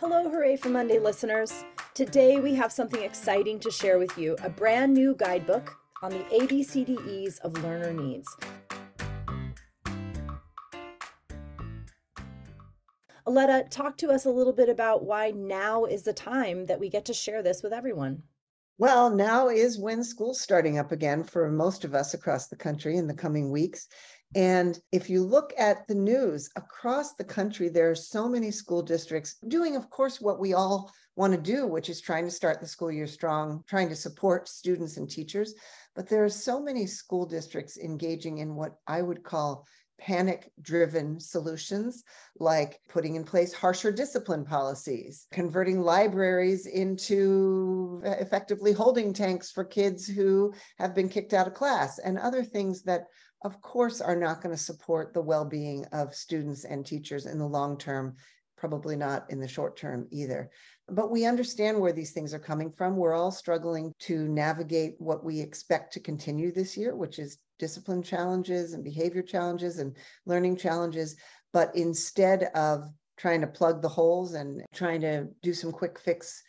Hello, Hooray for Monday listeners. Today we have something exciting to share with you a brand new guidebook on the ABCDEs of learner needs. Aleta, talk to us a little bit about why now is the time that we get to share this with everyone. Well, now is when school's starting up again for most of us across the country in the coming weeks. And if you look at the news across the country, there are so many school districts doing, of course, what we all want to do, which is trying to start the school year strong, trying to support students and teachers. But there are so many school districts engaging in what I would call panic driven solutions like putting in place harsher discipline policies, converting libraries into effectively holding tanks for kids who have been kicked out of class, and other things that of course, are not going to support the well being of students and teachers in the long term, probably not in the short term either. But we understand where these things are coming from. We're all struggling to navigate what we expect to continue this year, which is discipline challenges and behavior challenges and learning challenges. But instead of trying to plug the holes and trying to do some quick fix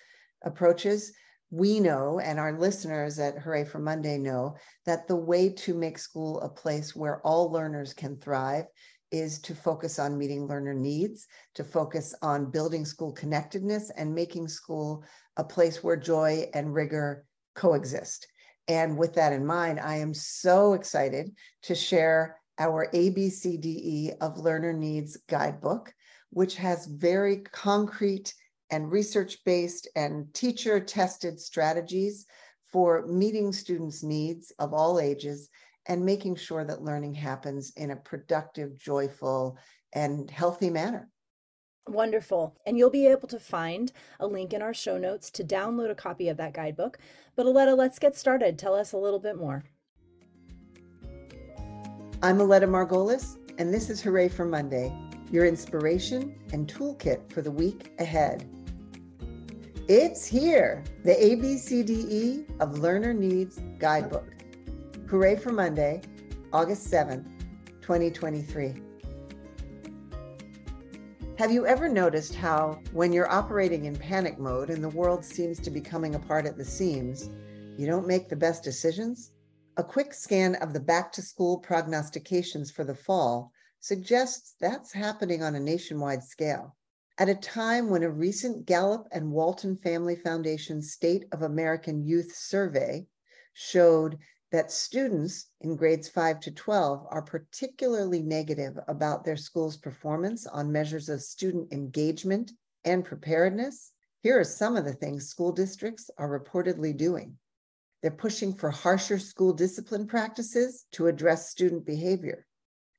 approaches, we know, and our listeners at Hooray for Monday know, that the way to make school a place where all learners can thrive is to focus on meeting learner needs, to focus on building school connectedness and making school a place where joy and rigor coexist. And with that in mind, I am so excited to share our ABCDE of Learner Needs guidebook, which has very concrete and research based and teacher tested strategies for meeting students' needs of all ages and making sure that learning happens in a productive, joyful, and healthy manner. Wonderful. And you'll be able to find a link in our show notes to download a copy of that guidebook. But Aleta, let's get started. Tell us a little bit more. I'm Aleta Margolis, and this is Hooray for Monday, your inspiration and toolkit for the week ahead. It's here, the ABCDE of Learner Needs Guidebook. Hooray for Monday, August 7th, 2023. Have you ever noticed how, when you're operating in panic mode and the world seems to be coming apart at the seams, you don't make the best decisions? A quick scan of the back to school prognostications for the fall suggests that's happening on a nationwide scale. At a time when a recent Gallup and Walton Family Foundation State of American Youth survey showed that students in grades 5 to 12 are particularly negative about their school's performance on measures of student engagement and preparedness, here are some of the things school districts are reportedly doing. They're pushing for harsher school discipline practices to address student behavior.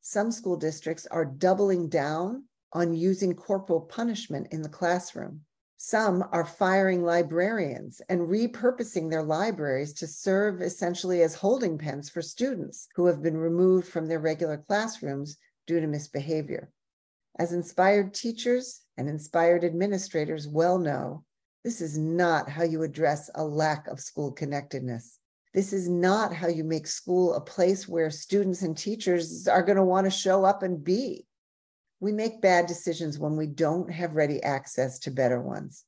Some school districts are doubling down on using corporal punishment in the classroom. Some are firing librarians and repurposing their libraries to serve essentially as holding pens for students who have been removed from their regular classrooms due to misbehavior. As inspired teachers and inspired administrators well know, this is not how you address a lack of school connectedness. This is not how you make school a place where students and teachers are going to want to show up and be. We make bad decisions when we don't have ready access to better ones.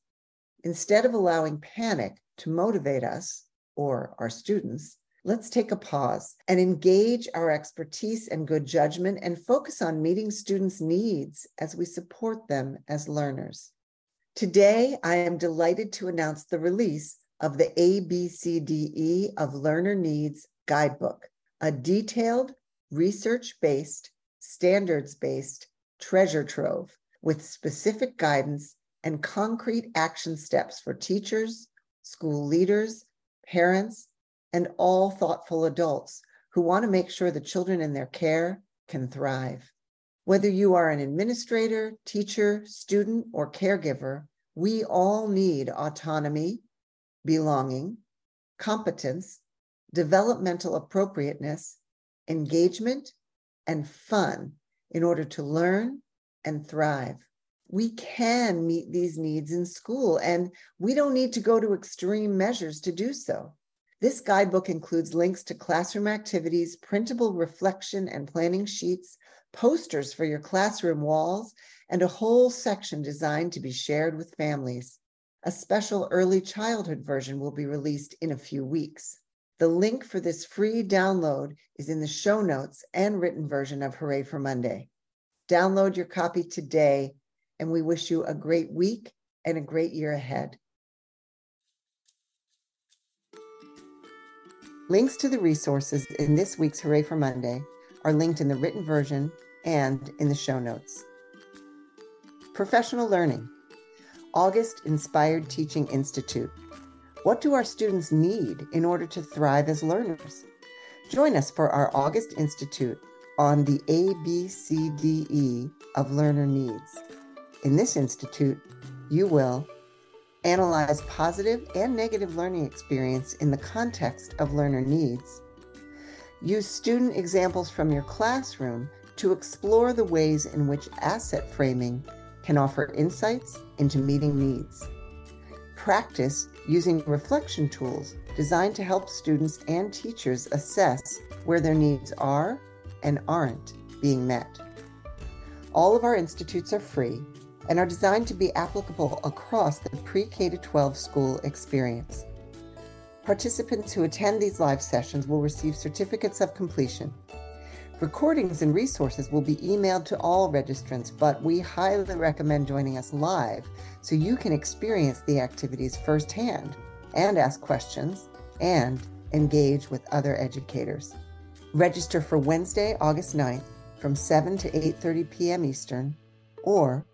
Instead of allowing panic to motivate us or our students, let's take a pause and engage our expertise and good judgment and focus on meeting students' needs as we support them as learners. Today, I am delighted to announce the release of the ABCDE of Learner Needs Guidebook, a detailed, research based, standards based, treasure trove with specific guidance and concrete action steps for teachers, school leaders, parents, and all thoughtful adults who want to make sure the children in their care can thrive. Whether you are an administrator, teacher, student, or caregiver, we all need autonomy, belonging, competence, developmental appropriateness, engagement, and fun in order to learn and thrive. We can meet these needs in school, and we don't need to go to extreme measures to do so. This guidebook includes links to classroom activities, printable reflection and planning sheets, posters for your classroom walls, and a whole section designed to be shared with families. A special early childhood version will be released in a few weeks. The link for this free download is in the show notes and written version of Hooray for Monday. Download your copy today, and we wish you a great week and a great year ahead. Links to the resources in this week's Hooray for Monday are linked in the written version and in the show notes. Professional Learning August Inspired Teaching Institute. What do our students need in order to thrive as learners? Join us for our August Institute on the ABCDE of learner needs. In this institute, you will analyze positive and negative learning experience in the context of learner needs, use student examples from your classroom to explore the ways in which asset framing can offer insights into meeting needs. Practice using reflection tools designed to help students and teachers assess where their needs are and aren't being met. All of our institutes are free and are designed to be applicable across the pre K 12 school experience. Participants who attend these live sessions will receive certificates of completion. Recordings and resources will be emailed to all registrants, but we highly recommend joining us live so you can experience the activities firsthand and ask questions and engage with other educators. Register for Wednesday, August 9th from 7 to 8:30 p.m. Eastern or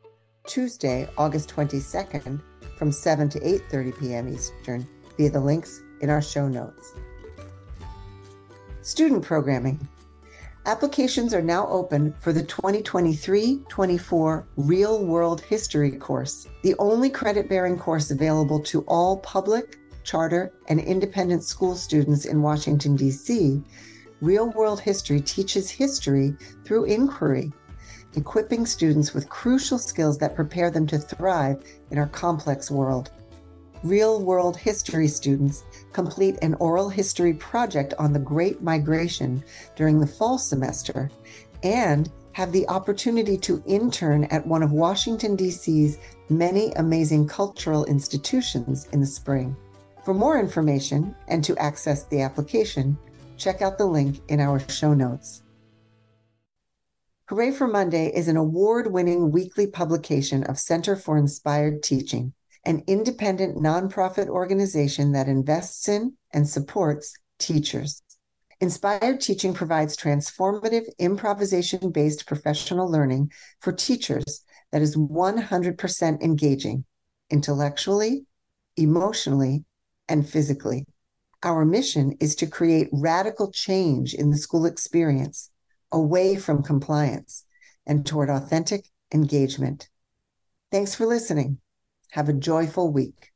Tuesday, August 22nd from 7 to 8:30 p.m. Eastern via the links in our show notes. Student programming. Applications are now open for the 2023 24 Real World History course, the only credit bearing course available to all public, charter, and independent school students in Washington, D.C. Real World History teaches history through inquiry, equipping students with crucial skills that prepare them to thrive in our complex world. Real World History students complete an oral history project on the Great Migration during the fall semester and have the opportunity to intern at one of Washington, D.C.'s many amazing cultural institutions in the spring. For more information and to access the application, check out the link in our show notes. Hooray for Monday is an award winning weekly publication of Center for Inspired Teaching, an independent nonprofit organization that invests in and supports teachers. Inspired Teaching provides transformative, improvisation based professional learning for teachers that is 100% engaging intellectually, emotionally, and physically. Our mission is to create radical change in the school experience away from compliance and toward authentic engagement. Thanks for listening. Have a joyful week.